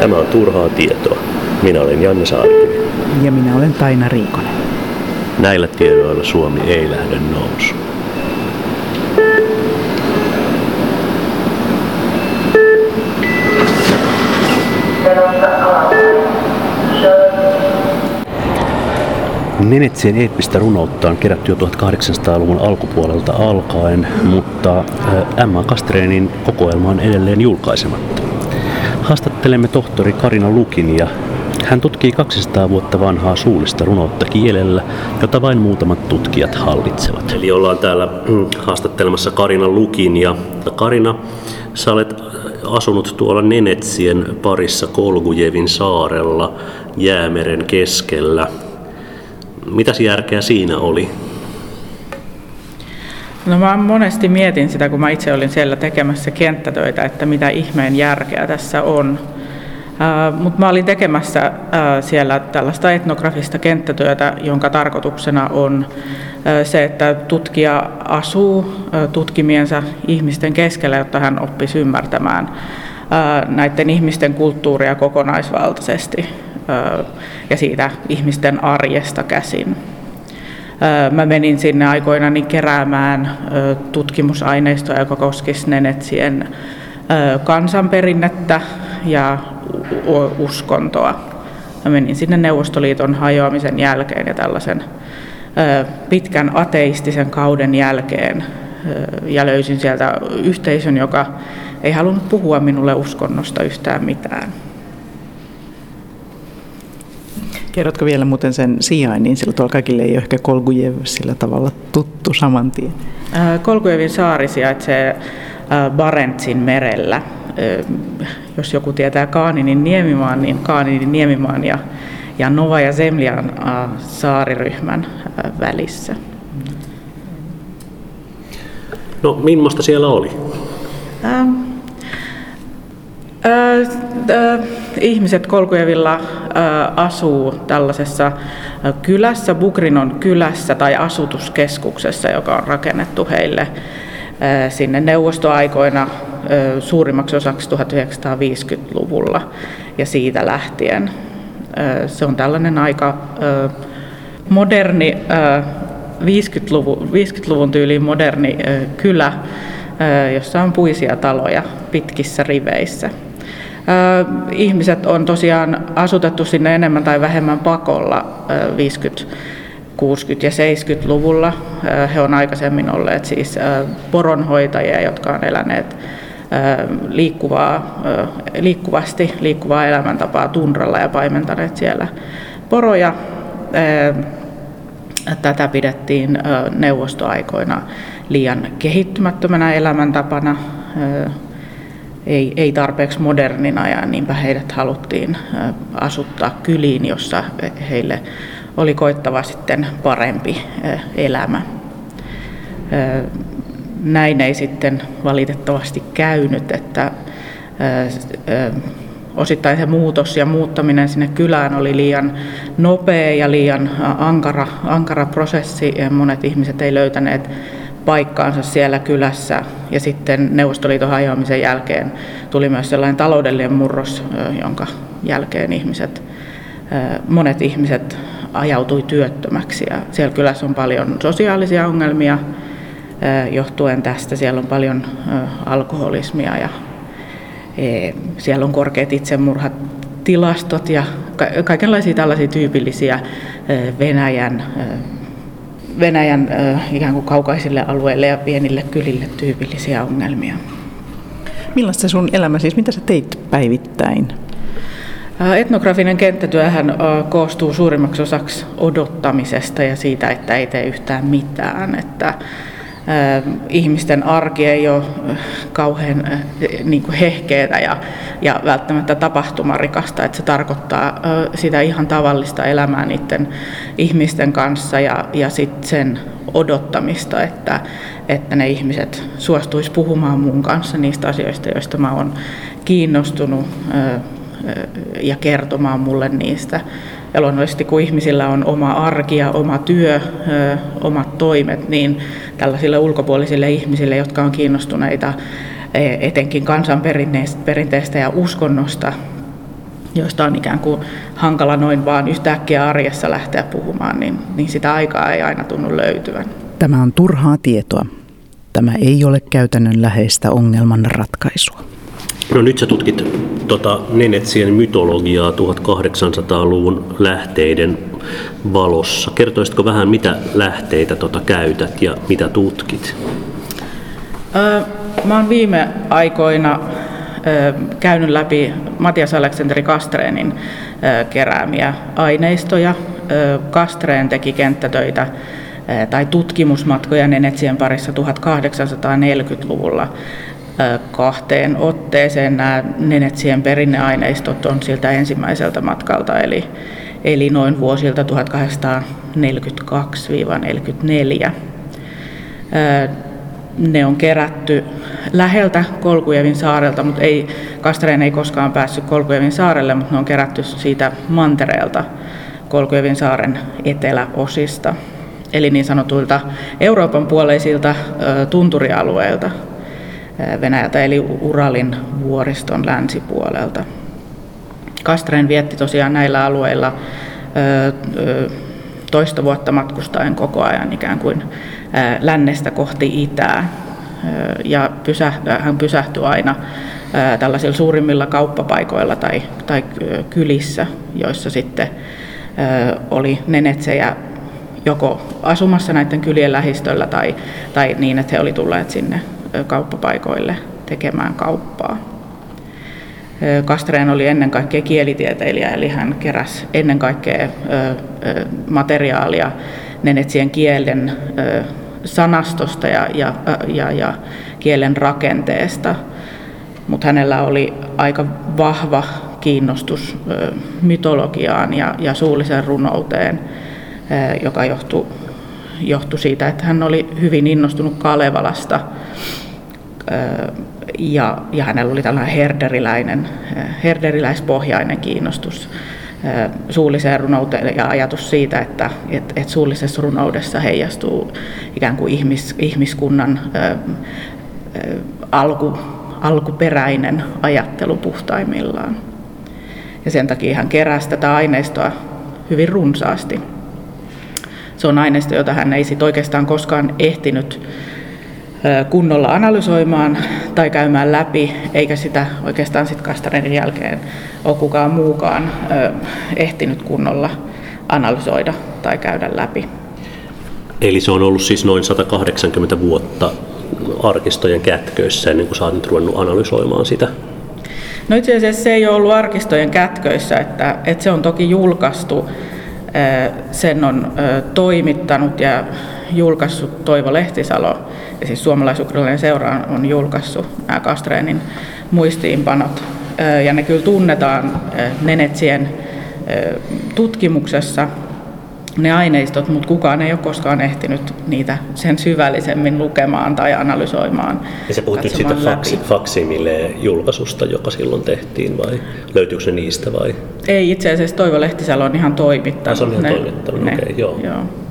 Tämä on turhaa tietoa. Minä olen Janne Saarikivi. Ja minä olen Taina Riikonen. Näillä tiedoilla Suomi ei lähde Nenetsien eeppistä runoutta on kerätty jo 1800-luvun alkupuolelta alkaen, mutta Emma Kastreenin kokoelma on edelleen julkaisematta. Haastattelemme tohtori Karina Lukin ja hän tutkii 200 vuotta vanhaa suullista runoutta kielellä, jota vain muutamat tutkijat hallitsevat. Eli ollaan täällä mm, haastattelemassa Karina Lukin ja Karina, sä olet asunut tuolla Nenetsien parissa Kolgujevin saarella Jäämeren keskellä. Mitäs järkeä siinä oli? No mä monesti mietin sitä, kun mä itse olin siellä tekemässä kenttätöitä, että mitä ihmeen järkeä tässä on. Uh, Mutta mä olin tekemässä uh, siellä tällaista etnografista kenttätyötä, jonka tarkoituksena on uh, se, että tutkija asuu tutkimiensa ihmisten keskellä, jotta hän oppisi ymmärtämään näiden ihmisten kulttuuria kokonaisvaltaisesti ja siitä ihmisten arjesta käsin. Mä menin sinne aikoinani keräämään tutkimusaineistoa, joka koskisi Nenetsien kansanperinnettä ja uskontoa. Mä menin sinne Neuvostoliiton hajoamisen jälkeen ja tällaisen pitkän ateistisen kauden jälkeen ja löysin sieltä yhteisön, joka ei halunnut puhua minulle uskonnosta yhtään mitään. Kerrotko vielä muuten sen sijainnin, sillä tuolla kaikille ei ole ehkä Kolgujev sillä tavalla tuttu saman tien? Kolgujevin saari sijaitsee Barentsin merellä. Jos joku tietää Kaaninin niemimaan, niin Kaaninin niemimaan ja, ja Nova ja Zemlian saariryhmän välissä. No, millaista siellä oli? Ähm, ihmiset Kolkujevilla asuu tällaisessa kylässä, Bukrinon kylässä tai asutuskeskuksessa, joka on rakennettu heille sinne neuvostoaikoina suurimmaksi osaksi 1950-luvulla ja siitä lähtien. Se on tällainen aika moderni 50-luvun, 50-luvun tyyliin moderni kylä, jossa on puisia taloja pitkissä riveissä. Ihmiset on tosiaan asutettu sinne enemmän tai vähemmän pakolla 50, 60 ja 70-luvulla. He on aikaisemmin olleet siis poronhoitajia, jotka on eläneet liikkuvaa, liikkuvasti liikkuvaa elämäntapaa tunralla ja paimentaneet siellä poroja. Tätä pidettiin neuvostoaikoina liian kehittymättömänä elämäntapana ei, ei tarpeeksi modernina ja niinpä heidät haluttiin asuttaa kyliin, jossa heille oli koittava sitten parempi elämä. Näin ei sitten valitettavasti käynyt, että osittain se muutos ja muuttaminen sinne kylään oli liian nopea ja liian ankara, ankara prosessi. Monet ihmiset ei löytäneet paikkaansa siellä kylässä. Ja sitten Neuvostoliiton hajoamisen jälkeen tuli myös sellainen taloudellinen murros, jonka jälkeen ihmiset, monet ihmiset ajautui työttömäksi. Ja siellä kylässä on paljon sosiaalisia ongelmia johtuen tästä. Siellä on paljon alkoholismia ja e, siellä on korkeat itsemurhat tilastot ja kaikenlaisia tällaisia tyypillisiä Venäjän Venäjän ikään kuin kaukaisille alueille ja pienille kylille tyypillisiä ongelmia. Millaista sun elämä siis, mitä sä teit päivittäin? Etnografinen kenttätyöhän koostuu suurimmaksi osaksi odottamisesta ja siitä, että ei tee yhtään mitään. Että ihmisten arki ei ole kauhean niin kuin hehkeetä ja, ja välttämättä tapahtumarikasta, että se tarkoittaa sitä ihan tavallista elämää niiden ihmisten kanssa ja, ja sit sen odottamista, että, että ne ihmiset suostuisi puhumaan mun kanssa niistä asioista, joista mä oon kiinnostunut ja kertomaan mulle niistä. Ja luonnollisesti kun ihmisillä on oma arki ja oma työ, omat toimet, niin tällaisille ulkopuolisille ihmisille, jotka on kiinnostuneita etenkin kansanperinteestä ja uskonnosta, joista on ikään kuin hankala noin vaan yhtäkkiä arjessa lähteä puhumaan, niin, niin sitä aikaa ei aina tunnu löytyvän. Tämä on turhaa tietoa. Tämä ei ole käytännön läheistä ongelman ratkaisua. No nyt sä tutkit tota Nenetsien mytologiaa 1800-luvun lähteiden valossa. Kertoisitko vähän, mitä lähteitä tota käytät ja mitä tutkit? Öö, mä oon viime aikoina öö, käynyt läpi Matias Aleksanteri Kastreenin öö, keräämiä aineistoja. Öö, Kastreen teki kenttätöitä tai tutkimusmatkoja Nenetsien parissa 1840-luvulla kahteen otteeseen. Nämä Nenetsien perinneaineistot on siltä ensimmäiseltä matkalta, eli, eli noin vuosilta 1842-44. Ne on kerätty läheltä Kolkujevin saarelta, mutta ei, Kastreen ei koskaan päässyt Kolkujevin saarelle, mutta ne on kerätty siitä mantereelta Kolkujevin saaren eteläosista, eli niin sanotuilta Euroopan puoleisilta tunturialueilta. Venäjältä eli Uralin vuoriston länsipuolelta. Kastren vietti tosiaan näillä alueilla toista vuotta matkustaen koko ajan ikään kuin lännestä kohti itää. Ja hän pysähtyi aina tällaisilla suurimmilla kauppapaikoilla tai, tai kylissä, joissa sitten oli nenetsejä joko asumassa näiden kylien lähistöllä tai, tai niin, että he oli tulleet sinne kauppapaikoille tekemään kauppaa. Kastreen oli ennen kaikkea kielitieteilijä, eli hän keräsi ennen kaikkea materiaalia nenetsien kielen sanastosta ja, ja, ja, ja kielen rakenteesta, mutta hänellä oli aika vahva kiinnostus mytologiaan ja, ja suulliseen runouteen, joka johtui, johtui siitä, että hän oli hyvin innostunut Kalevalasta ja, ja hänellä oli tällainen herderiläinen, herderiläispohjainen kiinnostus suulliseen runouteen ja ajatus siitä, että et, et suullisessa runoudessa heijastuu ikään kuin ihmis, ihmiskunnan ä, alku, alkuperäinen ajattelu puhtaimmillaan. Ja sen takia hän keräsi tätä aineistoa hyvin runsaasti. Se on aineisto, jota hän ei sit oikeastaan koskaan ehtinyt kunnolla analysoimaan tai käymään läpi, eikä sitä oikeastaan sitten Kastarenin jälkeen ole kukaan muukaan ehtinyt kunnolla analysoida tai käydä läpi. Eli se on ollut siis noin 180 vuotta arkistojen kätköissä ennen kuin sä oot nyt ruvennut analysoimaan sitä? No itse asiassa se ei ole ollut arkistojen kätköissä, että, että se on toki julkaistu, sen on toimittanut ja julkaissut Toivo Lehtisalo, siis suomalais-ukrainalainen seura on julkaissut nämä Kastreenin muistiinpanot, ja ne kyllä tunnetaan Nenetsien tutkimuksessa, ne aineistot, mutta kukaan ei ole koskaan ehtinyt niitä sen syvällisemmin lukemaan tai analysoimaan. Ja se puhut nyt siitä faksi, faksimille julkaisusta, joka silloin tehtiin, vai löytyykö se niistä vai? Ei, itse asiassa Toivo Lehtisalo on ihan toimittanut. Se on ihan ne, toimittanut, okei, okay, joo. joo.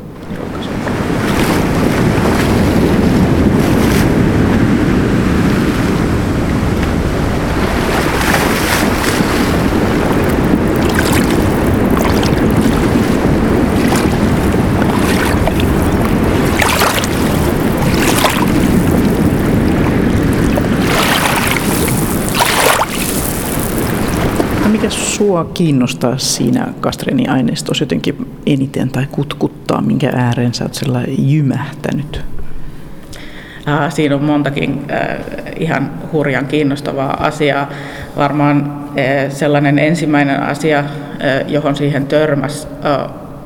Sua kiinnostaa siinä Kastrenin aineistossa jotenkin eniten tai kutkuttaa, minkä ääreen sä oot jymähtänyt? Siinä on montakin ihan hurjan kiinnostavaa asiaa. Varmaan sellainen ensimmäinen asia, johon siihen törmäs,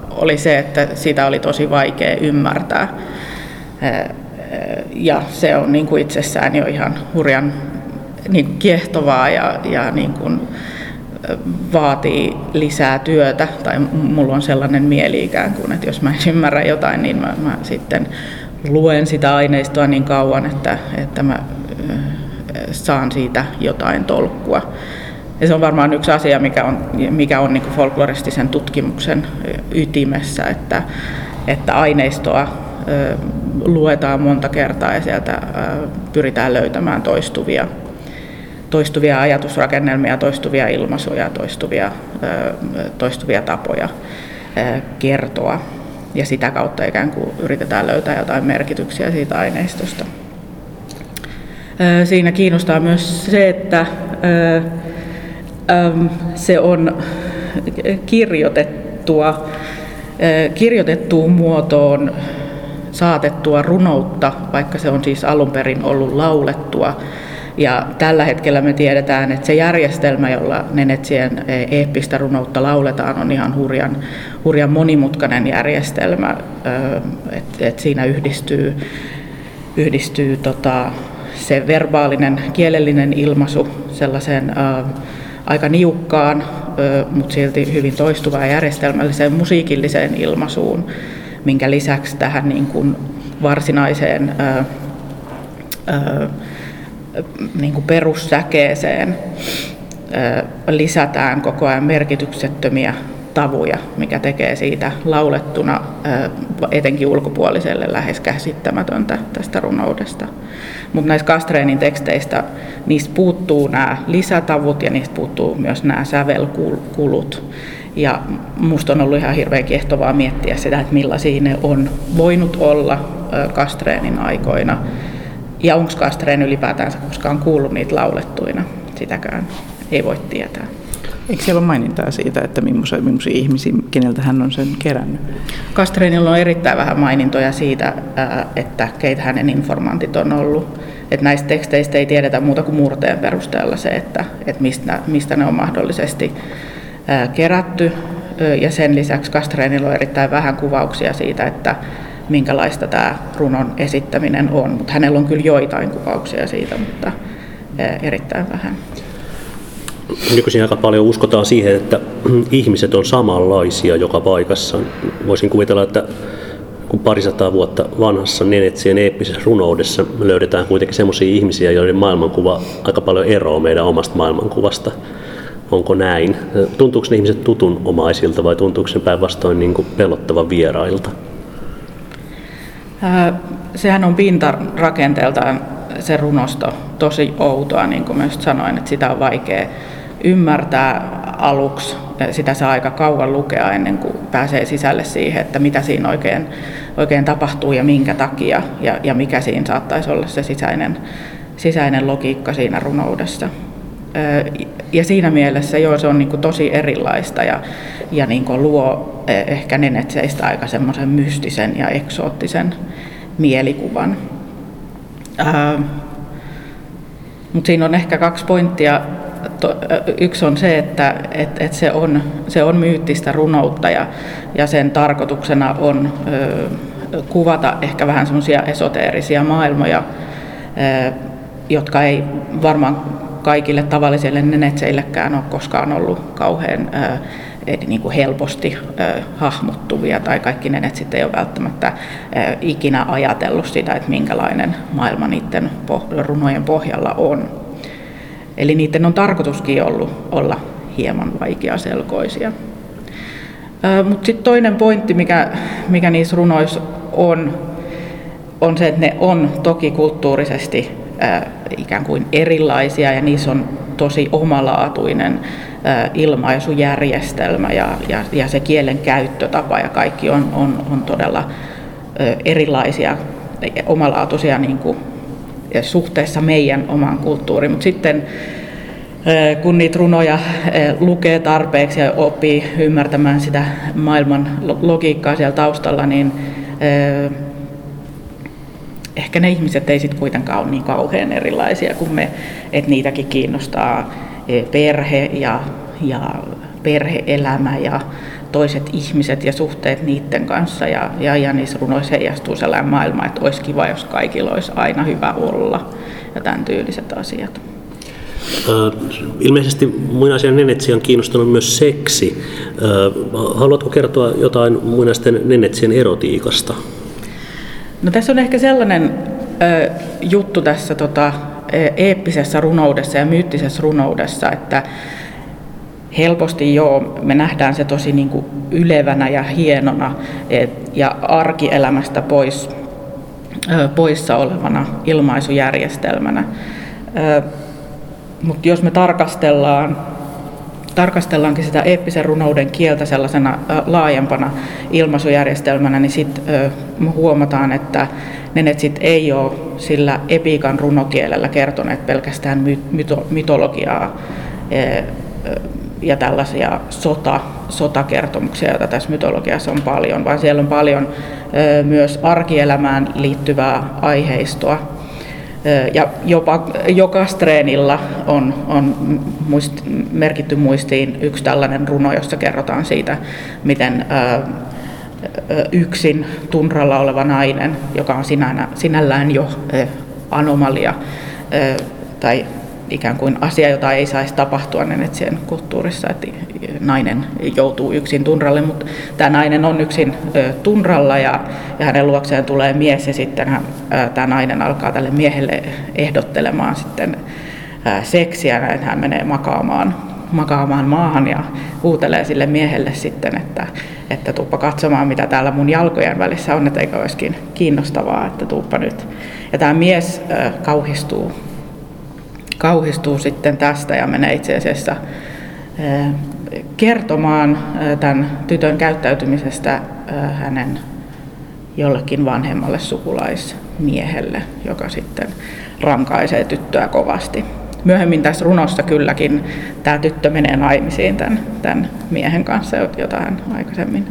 oli se, että sitä oli tosi vaikea ymmärtää. Ja se on niin kuin itsessään jo ihan hurjan niin kuin kiehtovaa ja, ja niin kuin, vaatii lisää työtä, tai mulla on sellainen mieli ikään kuin, että jos mä en ymmärrä jotain, niin mä, mä sitten luen sitä aineistoa niin kauan, että, että mä saan siitä jotain tolkkua. Ja se on varmaan yksi asia, mikä on, mikä on niin folkloristisen tutkimuksen ytimessä, että, että aineistoa luetaan monta kertaa ja sieltä pyritään löytämään toistuvia, toistuvia ajatusrakennelmia, toistuvia ilmaisuja, toistuvia, toistuvia tapoja kertoa. Ja sitä kautta ikään kuin yritetään löytää jotain merkityksiä siitä aineistosta. Siinä kiinnostaa myös se, että se on kirjoitettua, kirjoitettuun muotoon saatettua runoutta, vaikka se on siis alun perin ollut laulettua. Ja tällä hetkellä me tiedetään, että se järjestelmä, jolla Nenetsien eeppistä runoutta lauletaan, on ihan hurjan, hurjan monimutkainen järjestelmä. Että et siinä yhdistyy, yhdistyy tota, se verbaalinen, kielellinen ilmaisu sellaiseen ä, aika niukkaan, mutta silti hyvin toistuvaan järjestelmälliseen musiikilliseen ilmaisuun, minkä lisäksi tähän niin kuin varsinaiseen ä, ä, niin kuin perussäkeeseen lisätään koko ajan merkityksettömiä tavuja, mikä tekee siitä laulettuna etenkin ulkopuoliselle lähes käsittämätöntä tästä runoudesta. Mutta näistä Kastreenin teksteistä niistä puuttuu nämä lisätavut ja niistä puuttuu myös nämä sävelkulut. Ja musta on ollut ihan hirveän kiehtovaa miettiä sitä, että millaisia ne on voinut olla Kastreenin aikoina. Ja onko Kastreen ylipäätään koskaan kuullut niitä laulettuina, sitäkään ei voi tietää. Eikö siellä ole mainintaa siitä, että millaisia, millaisia ihmisiä, keneltä hän on sen kerännyt? Kastreenilla on erittäin vähän mainintoja siitä, että keitä hänen informantit on ollut. Että näistä teksteistä ei tiedetä muuta kuin murteen perusteella se, että, että mistä, mistä ne on mahdollisesti kerätty. Ja sen lisäksi Kastreenilla on erittäin vähän kuvauksia siitä, että minkälaista tämä runon esittäminen on. Mutta hänellä on kyllä joitain kuvauksia siitä, mutta erittäin vähän nykyisin aika paljon uskotaan siihen, että ihmiset on samanlaisia joka paikassa. Voisin kuvitella, että kun parisataa vuotta vanhassa Nenetsien eeppisessä runoudessa löydetään kuitenkin sellaisia ihmisiä, joiden maailmankuva aika paljon eroaa meidän omasta maailmankuvasta. Onko näin? Tuntuuko ne ihmiset tutun omaisilta vai tuntuuko se päinvastoin niin pelottavan vierailta? Sehän on pintarakenteeltaan se runosto tosi outoa, niin kuin myös sanoin, että sitä on vaikea ymmärtää aluksi. Sitä saa aika kauan lukea ennen kuin pääsee sisälle siihen, että mitä siinä oikein, oikein tapahtuu ja minkä takia ja, ja mikä siinä saattaisi olla se sisäinen, sisäinen logiikka siinä runoudessa. Ja siinä mielessä joo, se on niin kuin tosi erilaista ja, ja niin kuin luo e, ehkä nenetseistä aika semmoisen mystisen ja eksoottisen mielikuvan. Mutta siinä on ehkä kaksi pointtia yksi on se, että et, et se, on, se on myyttistä runoutta ja, ja sen tarkoituksena on ö, kuvata ehkä vähän semmoisia esoteerisia maailmoja, ö, jotka ei varmaan kaikille tavallisille nenetseillekään ole koskaan ollut kauhean niin kuin helposti hahmottuvia tai kaikki nenetsit ei ole välttämättä ikinä ajatellut sitä, että minkälainen maailma niiden runojen pohjalla on. Eli niiden on tarkoituskin ollut olla hieman vaikeaselkoisia. Mutta sitten toinen pointti, mikä, mikä niissä runoissa on, on se, että ne on toki kulttuurisesti ää, ikään kuin erilaisia ja niissä on tosi omalaatuinen ää, ilmaisujärjestelmä ja, ja, ja se kielen käyttötapa ja kaikki on, on, on todella ää, erilaisia, omalaatuisia niin kuin suhteessa meidän omaan kulttuuriin. Mutta sitten kun niitä runoja lukee tarpeeksi ja oppii ymmärtämään sitä maailman logiikkaa siellä taustalla, niin ehkä ne ihmiset ei sitten kuitenkaan ole niin kauhean erilaisia kuin me, että niitäkin kiinnostaa perhe ja, ja perheelämä ja toiset ihmiset ja suhteet niiden kanssa. Ja, ja, ja niissä runoissa heijastuu sellainen maailma, että olisi kiva, jos kaikilla olisi aina hyvä olla ja tämän tyyliset asiat. Ilmeisesti muinaisen nenetsien on kiinnostunut myös seksi. Haluatko kertoa jotain muinaisten nenetsien erotiikasta? No tässä on ehkä sellainen ö, juttu tässä tota, e, eeppisessä runoudessa ja myyttisessä runoudessa, että helposti joo, me nähdään se tosi niin kuin ylevänä ja hienona et, ja arkielämästä pois poissa olevana ilmaisujärjestelmänä. Mutta jos me tarkastellaan tarkastellaankin sitä eeppisen runouden kieltä sellaisena laajempana ilmaisujärjestelmänä, niin sitten huomataan, että nenetsit ei ole sillä epiikan runokielellä kertoneet pelkästään myto- mytologiaa ja tällaisia sota, sotakertomuksia, joita tässä mytologiassa on paljon, vaan siellä on paljon myös arkielämään liittyvää aiheistoa, ja jopa joka treenillä on, on muist, merkitty muistiin yksi tällainen runo, jossa kerrotaan siitä, miten yksin tunralla oleva nainen, joka on sinänä, sinällään jo anomalia tai ikään kuin asia, jota ei saisi tapahtua Nenetsien kulttuurissa, että nainen joutuu yksin tunralle, mutta tämä nainen on yksin tunralla ja, ja hänen luokseen tulee mies ja sitten hän, tämä nainen alkaa tälle miehelle ehdottelemaan sitten seksiä, näin hän menee makaamaan, makaamaan maahan ja huutelee sille miehelle sitten, että, että tuuppa katsomaan, mitä täällä mun jalkojen välissä on, että eikö olisikin kiinnostavaa, että tuuppa nyt. Ja tämä mies kauhistuu kauhistuu sitten tästä ja menee itse asiassa eh, kertomaan eh, tämän tytön käyttäytymisestä eh, hänen jollekin vanhemmalle sukulaismiehelle, joka sitten rankaisee tyttöä kovasti. Myöhemmin tässä runossa kylläkin tämä tyttö menee naimisiin tämän, tämän miehen kanssa, jota hän aikaisemmin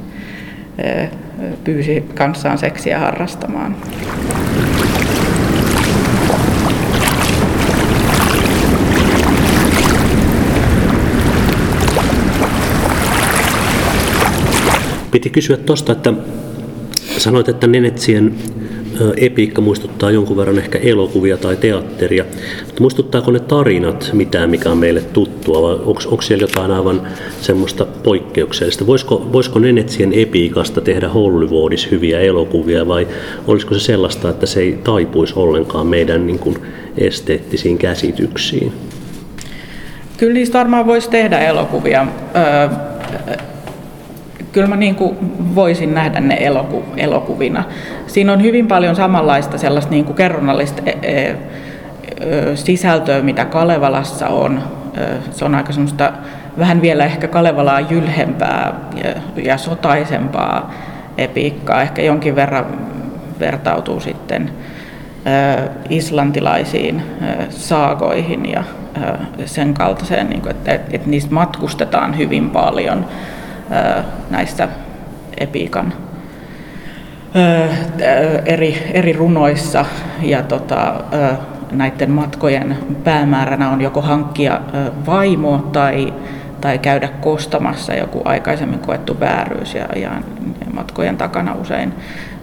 pyysi kanssaan seksiä harrastamaan. Piti kysyä tuosta, että sanoit, että Nenetsien epiikka muistuttaa jonkun verran ehkä elokuvia tai teatteria, mutta muistuttaako ne tarinat mitään, mikä on meille tuttua, vai onko, onko siellä jotain aivan semmoista poikkeuksellista? Voisiko, voisiko Nenetsien epiikasta tehdä Hollywoodissa hyviä elokuvia, vai olisiko se sellaista, että se ei taipuisi ollenkaan meidän niin kuin, esteettisiin käsityksiin? Kyllä niistä varmaan voisi tehdä elokuvia. Öö, kyllä mä niin kuin voisin nähdä ne eloku, elokuvina. Siinä on hyvin paljon samanlaista sellaista niin kuin kerronnallista e, e, sisältöä, mitä Kalevalassa on. Se on aika semmoista vähän vielä ehkä Kalevalaa jylhempää ja, sotaisempaa epiikkaa. Ehkä jonkin verran vertautuu sitten islantilaisiin saagoihin ja sen kaltaiseen, niin että niistä matkustetaan hyvin paljon näissä epiikan eri, eri runoissa ja tota, näiden matkojen päämääränä on joko hankkia vaimo tai, tai käydä kostamassa joku aikaisemmin koettu vääryys ja, ja matkojen takana usein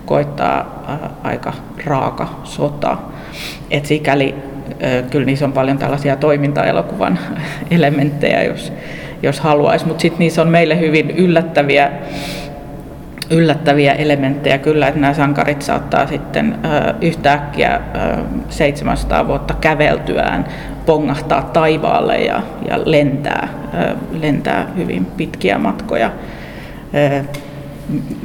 koittaa aika raaka sota. Et sikäli kyllä niissä on paljon tällaisia toimintaelokuvan elementtejä, jos, jos haluaisi, mutta sitten niissä on meille hyvin yllättäviä, yllättäviä elementtejä kyllä, että nämä sankarit saattaa sitten ö, yhtäkkiä ö, 700 vuotta käveltyään pongahtaa taivaalle ja, ja lentää, ö, lentää hyvin pitkiä matkoja. Ö,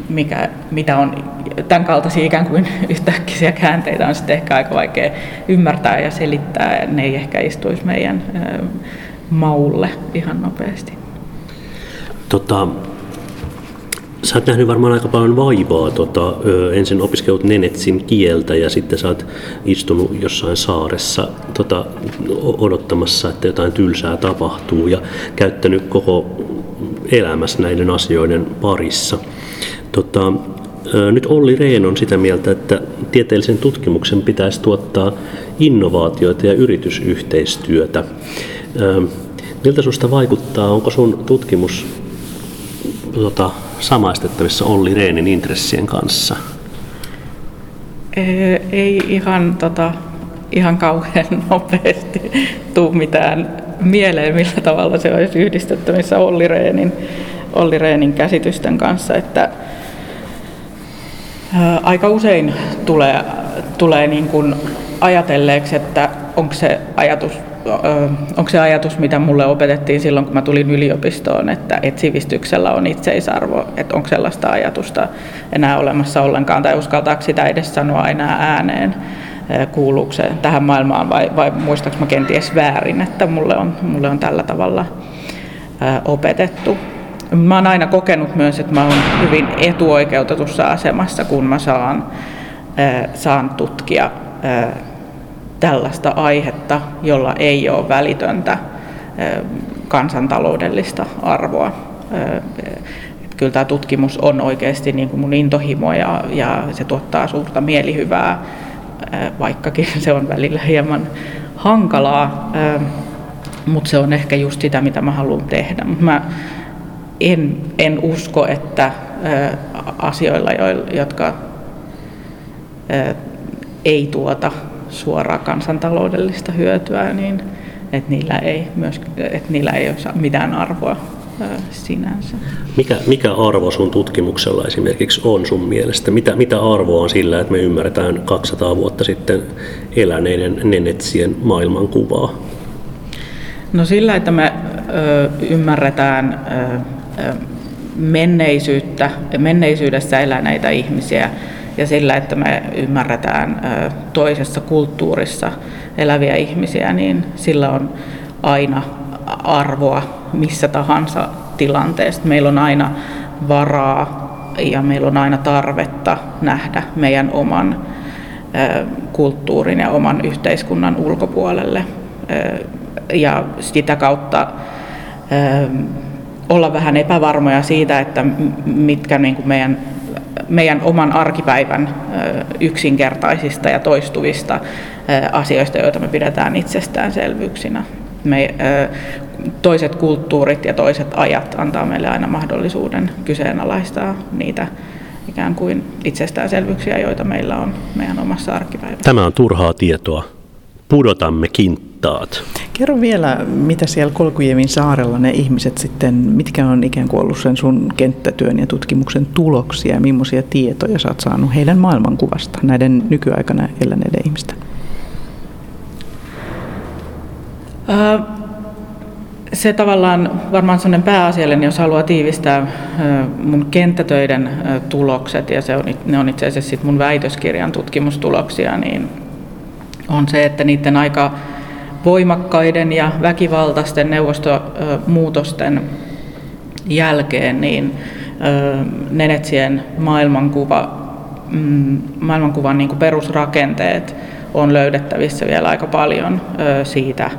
mikä, mitä on tämän kaltaisia ikään kuin yhtäkkiä käänteitä on sitten ehkä aika vaikea ymmärtää ja selittää. Ne ei ehkä istuisi meidän maulle ihan nopeasti. Tota, sä oot nähnyt varmaan aika paljon vaivaa. Tota, ensin opiskelut Nenetsin kieltä ja sitten sä oot istunut jossain saaressa tota, odottamassa, että jotain tylsää tapahtuu ja käyttänyt koko elämässä näiden asioiden parissa. Tota, nyt Olli Rehn on sitä mieltä, että tieteellisen tutkimuksen pitäisi tuottaa innovaatioita ja yritysyhteistyötä. Miltä sinusta vaikuttaa? Onko sun tutkimus tota, samaistettavissa Olli Reenin intressien kanssa? Ei ihan, tota, ihan kauhean nopeasti tuu mitään mieleen, millä tavalla se olisi yhdistettävissä Olli Reenin, Olli Reenin käsitysten kanssa. Että, ää, aika usein tulee, tulee niin kuin ajatelleeksi, että onko se ajatus onko se ajatus, mitä mulle opetettiin silloin, kun mä tulin yliopistoon, että, että sivistyksellä on itseisarvo, että onko sellaista ajatusta enää olemassa ollenkaan, tai uskaltaako sitä edes sanoa enää ääneen, kuuluuko se tähän maailmaan, vai, vai muistaaks mä kenties väärin, että mulle on, mulle on tällä tavalla opetettu. Mä oon aina kokenut myös, että mä oon hyvin etuoikeutetussa asemassa, kun mä saan, saan tutkia tällaista aihetta, jolla ei ole välitöntä kansantaloudellista arvoa. Kyllä tämä tutkimus on oikeasti niin kuin mun intohimo ja, ja se tuottaa suurta mielihyvää, vaikkakin se on välillä hieman hankalaa, mutta se on ehkä just sitä, mitä mä haluan tehdä. Mä en, en usko, että asioilla, jotka ei tuota suoraa kansantaloudellista hyötyä, niin että niillä ei, myös, että niillä ei ole mitään arvoa sinänsä. Mikä, mikä arvo sun tutkimuksella esimerkiksi on sun mielestä? Mitä, mitä arvoa on sillä, että me ymmärretään 200 vuotta sitten eläneiden nenetsien maailmankuvaa? No sillä, että me ö, ymmärretään ö, menneisyyttä, menneisyydessä eläneitä ihmisiä ja sillä, että me ymmärretään toisessa kulttuurissa eläviä ihmisiä, niin sillä on aina arvoa missä tahansa tilanteessa. Meillä on aina varaa ja meillä on aina tarvetta nähdä meidän oman kulttuurin ja oman yhteiskunnan ulkopuolelle. Ja sitä kautta olla vähän epävarmoja siitä, että mitkä niin kuin meidän meidän oman arkipäivän yksinkertaisista ja toistuvista asioista, joita me pidetään itsestäänselvyyksinä. Me, toiset kulttuurit ja toiset ajat antaa meille aina mahdollisuuden kyseenalaistaa niitä ikään kuin itsestäänselvyyksiä, joita meillä on meidän omassa arkipäivässä. Tämä on turhaa tietoa. Pudotamme kinttaat. Kerro vielä, mitä siellä Kolkujevin saarella ne ihmiset sitten, mitkä on ikään kuin ollut sen sun kenttätyön ja tutkimuksen tuloksia ja millaisia tietoja sä oot saanut heidän maailmankuvasta, näiden nykyaikana eläneiden ihmisten? Se tavallaan varmaan sellainen pääasiallinen, jos haluaa tiivistää mun kenttätöiden tulokset, ja se on, ne on itse asiassa sit mun väitöskirjan tutkimustuloksia, niin on se, että niiden aika voimakkaiden ja väkivaltaisten neuvostomuutosten jälkeen niin Nenetsien maailmankuva, mm, maailmankuvan niin kuin perusrakenteet on löydettävissä vielä aika paljon siitä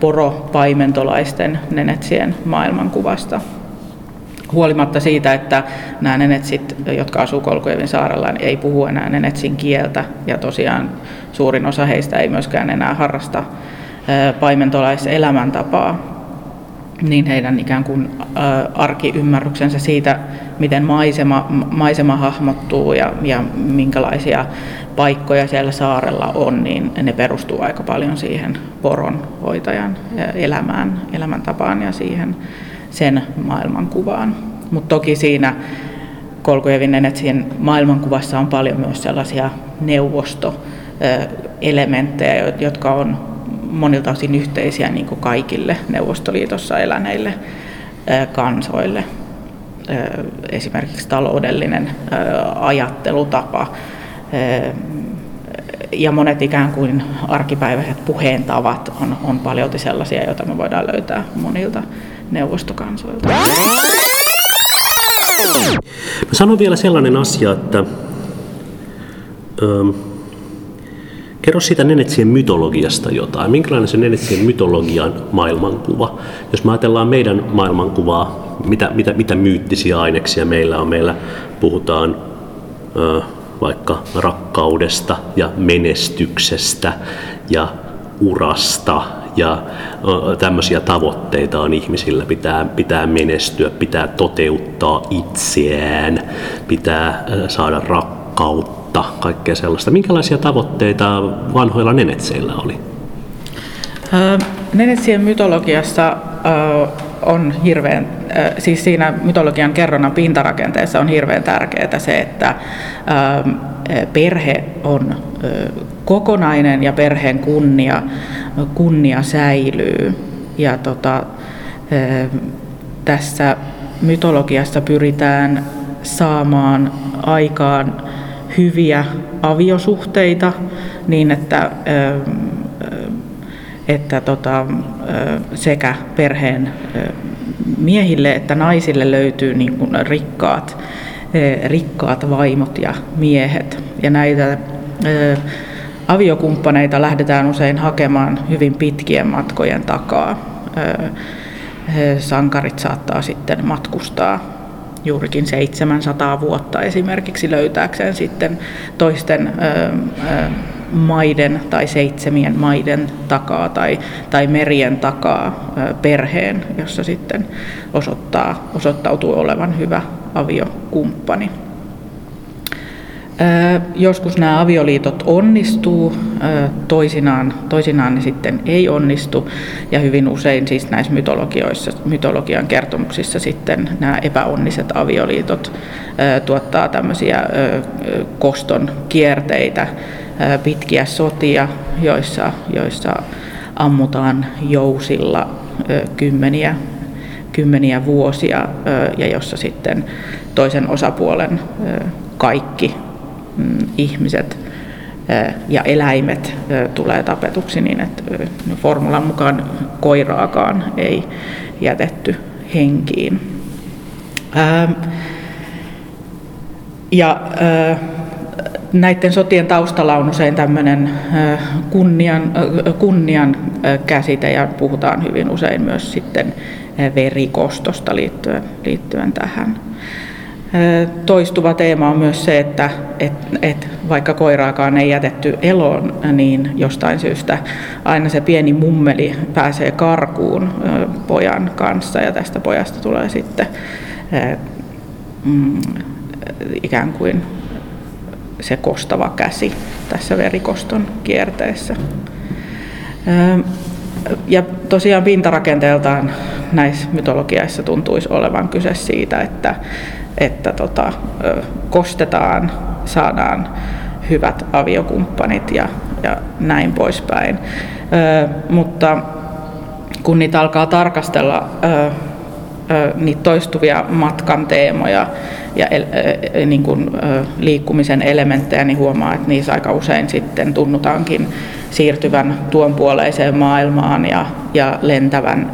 poropaimentolaisten nenetsien maailmankuvasta. Huolimatta siitä, että nämä nenetsit, jotka asuu Kolkojevin saarella, ei puhu enää nenetsin kieltä. Ja tosiaan suurin osa heistä ei myöskään enää harrasta paimentolaiselämäntapaa, niin heidän ikään kuin arkiymmärryksensä siitä, miten maisema, maisema hahmottuu ja, ja minkälaisia paikkoja siellä saarella on, niin ne perustuu aika paljon siihen poronhoitajan elämään, elämäntapaan ja siihen sen maailmankuvaan. Mutta toki siinä Kolkojevin Nenetsien maailmankuvassa on paljon myös sellaisia neuvostoelementtejä, jotka on monilta osin yhteisiä niin kuin kaikille Neuvostoliitossa eläneille kansoille. Esimerkiksi taloudellinen ajattelutapa ja monet ikään kuin arkipäiväiset puheentavat on, on paljon sellaisia, joita me voidaan löytää monilta neuvostokansoilta. Mä sanon vielä sellainen asia, että ähm, kerro siitä Nenetsien mytologiasta jotain. Minkälainen se Nenetsien mytologian maailmankuva? Jos me ajatellaan meidän maailmankuvaa, mitä, mitä, mitä myyttisiä aineksia meillä on. Meillä puhutaan äh, vaikka rakkaudesta ja menestyksestä ja urasta ja tämmöisiä tavoitteita on ihmisillä. Pitää, pitää menestyä, pitää toteuttaa itseään, pitää saada rakkautta, kaikkea sellaista. Minkälaisia tavoitteita vanhoilla nenetseillä oli? Nenetsien mytologiassa on hirveän, siis siinä mytologian kerronnan pintarakenteessa on hirveän tärkeää se, että perhe on kokonainen ja perheen kunnia, kunnia säilyy. Ja tota, tässä mytologiassa pyritään saamaan aikaan hyviä aviosuhteita niin, että, että tota, sekä perheen miehille että naisille löytyy niin kuin rikkaat, rikkaat vaimot ja miehet. Ja näitä aviokumppaneita lähdetään usein hakemaan hyvin pitkien matkojen takaa. Sankarit saattaa sitten matkustaa juurikin 700 vuotta esimerkiksi löytääkseen sitten toisten maiden tai seitsemien maiden takaa tai, tai merien takaa perheen, jossa sitten osoittaa, osoittautuu olevan hyvä aviokumppani. Joskus nämä avioliitot onnistuu, toisinaan, toisinaan ne sitten ei onnistu ja hyvin usein siis näissä mytologioissa, mytologian kertomuksissa sitten nämä epäonniset avioliitot tuottaa tämmöisiä koston kierteitä, pitkiä sotia, joissa, joissa ammutaan jousilla kymmeniä, kymmeniä vuosia ja jossa sitten toisen osapuolen kaikki mm, ihmiset ja eläimet tulee tapetuksi niin, että formulan mukaan koiraakaan ei jätetty henkiin. Ja näiden sotien taustalla on usein tämmöinen kunnian, kunnian käsite ja puhutaan hyvin usein myös sitten verikostosta liittyen, liittyen tähän. Toistuva teema on myös se, että et, et vaikka koiraakaan ei jätetty eloon, niin jostain syystä aina se pieni mummeli pääsee karkuun pojan kanssa ja tästä pojasta tulee sitten mm, ikään kuin se kostava käsi tässä verikoston kierteessä. Ja tosiaan pintarakenteeltaan näissä mytologiaissa tuntuisi olevan kyse siitä, että, että tota, kostetaan, saadaan hyvät aviokumppanit ja, ja näin poispäin. Ö, mutta kun niitä alkaa tarkastella ö, niitä toistuvia matkan teemoja ja niin kuin, liikkumisen elementtejä, niin huomaa, että niissä aika usein sitten tunnutaankin siirtyvän tuon puoleiseen maailmaan ja, ja lentävän,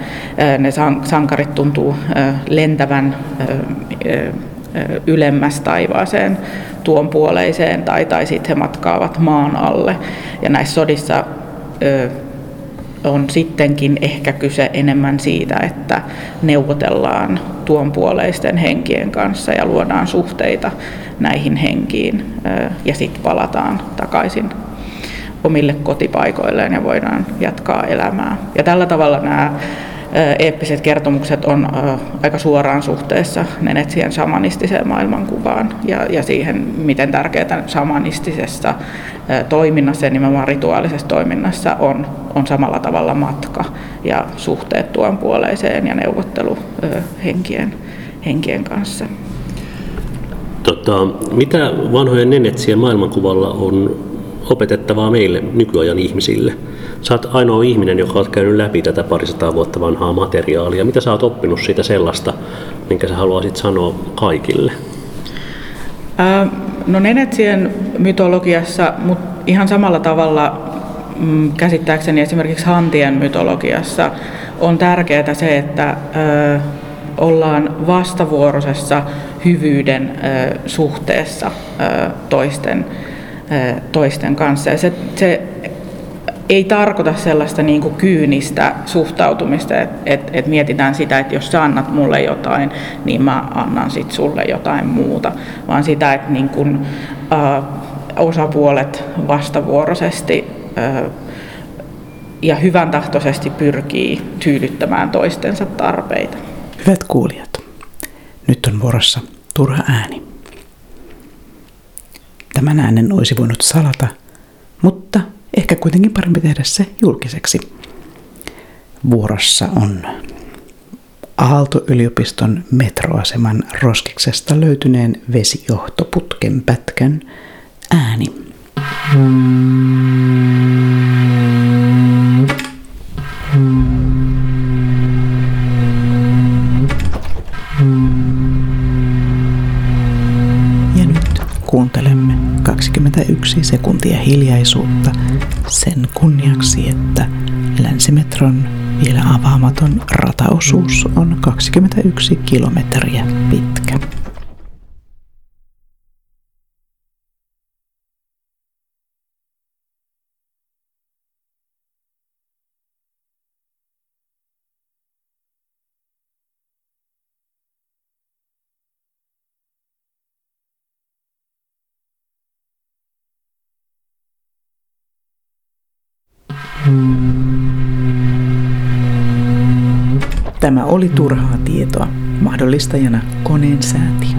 ne sankarit tuntuu lentävän ylemmäs taivaaseen tuon puoleiseen tai, tai sitten he matkaavat maan alle. Ja näissä sodissa on sittenkin ehkä kyse enemmän siitä, että neuvotellaan tuon puoleisten henkien kanssa ja luodaan suhteita näihin henkiin ja sitten palataan takaisin omille kotipaikoilleen ja voidaan jatkaa elämää. Ja tällä tavalla nämä eeppiset kertomukset on aika suoraan suhteessa Nenetsien shamanistiseen maailmankuvaan ja, ja siihen, miten tärkeää shamanistisessa toiminnassa ja nimenomaan rituaalisessa toiminnassa on, on samalla tavalla matka ja suhteet tuon puoleiseen ja neuvottelu henkien, henkien kanssa. Tota, mitä vanhojen Nenetsien maailmankuvalla on opetettavaa meille nykyajan ihmisille? Sä oot ainoa ihminen, joka on käynyt läpi tätä parisataa vuotta vanhaa materiaalia. Mitä sä oot oppinut siitä sellaista, minkä sä haluaisit sanoa kaikille? no Nenetsien mytologiassa, mutta ihan samalla tavalla mm, käsittääkseni esimerkiksi Hantien mytologiassa on tärkeää se, että ollaan vastavuoroisessa hyvyyden suhteessa toisten, toisten kanssa. Ja se, se ei tarkoita sellaista niin kuin kyynistä suhtautumista, että et, et mietitään sitä, että jos sä annat mulle jotain, niin mä annan sit sulle jotain muuta, vaan sitä, että niin kuin, ä, osapuolet vastavuoroisesti ä, ja hyvän tahtoisesti pyrkii tyydyttämään toistensa tarpeita. Hyvät kuulijat, nyt on vuorossa turha ääni. Tämän äänen olisi voinut salata, mutta ehkä kuitenkin parempi tehdä se julkiseksi. Vuorossa on Aalto-yliopiston metroaseman roskiksesta löytyneen vesijohtoputken pätkän ääni. Ja nyt kuuntelemme 21 sekuntia hiljaisuutta sen kunniaksi, että Länsimetron vielä avaamaton rataosuus on 21 kilometriä pitkä. Tämä oli turhaa tietoa, mahdollistajana koneen säätiö.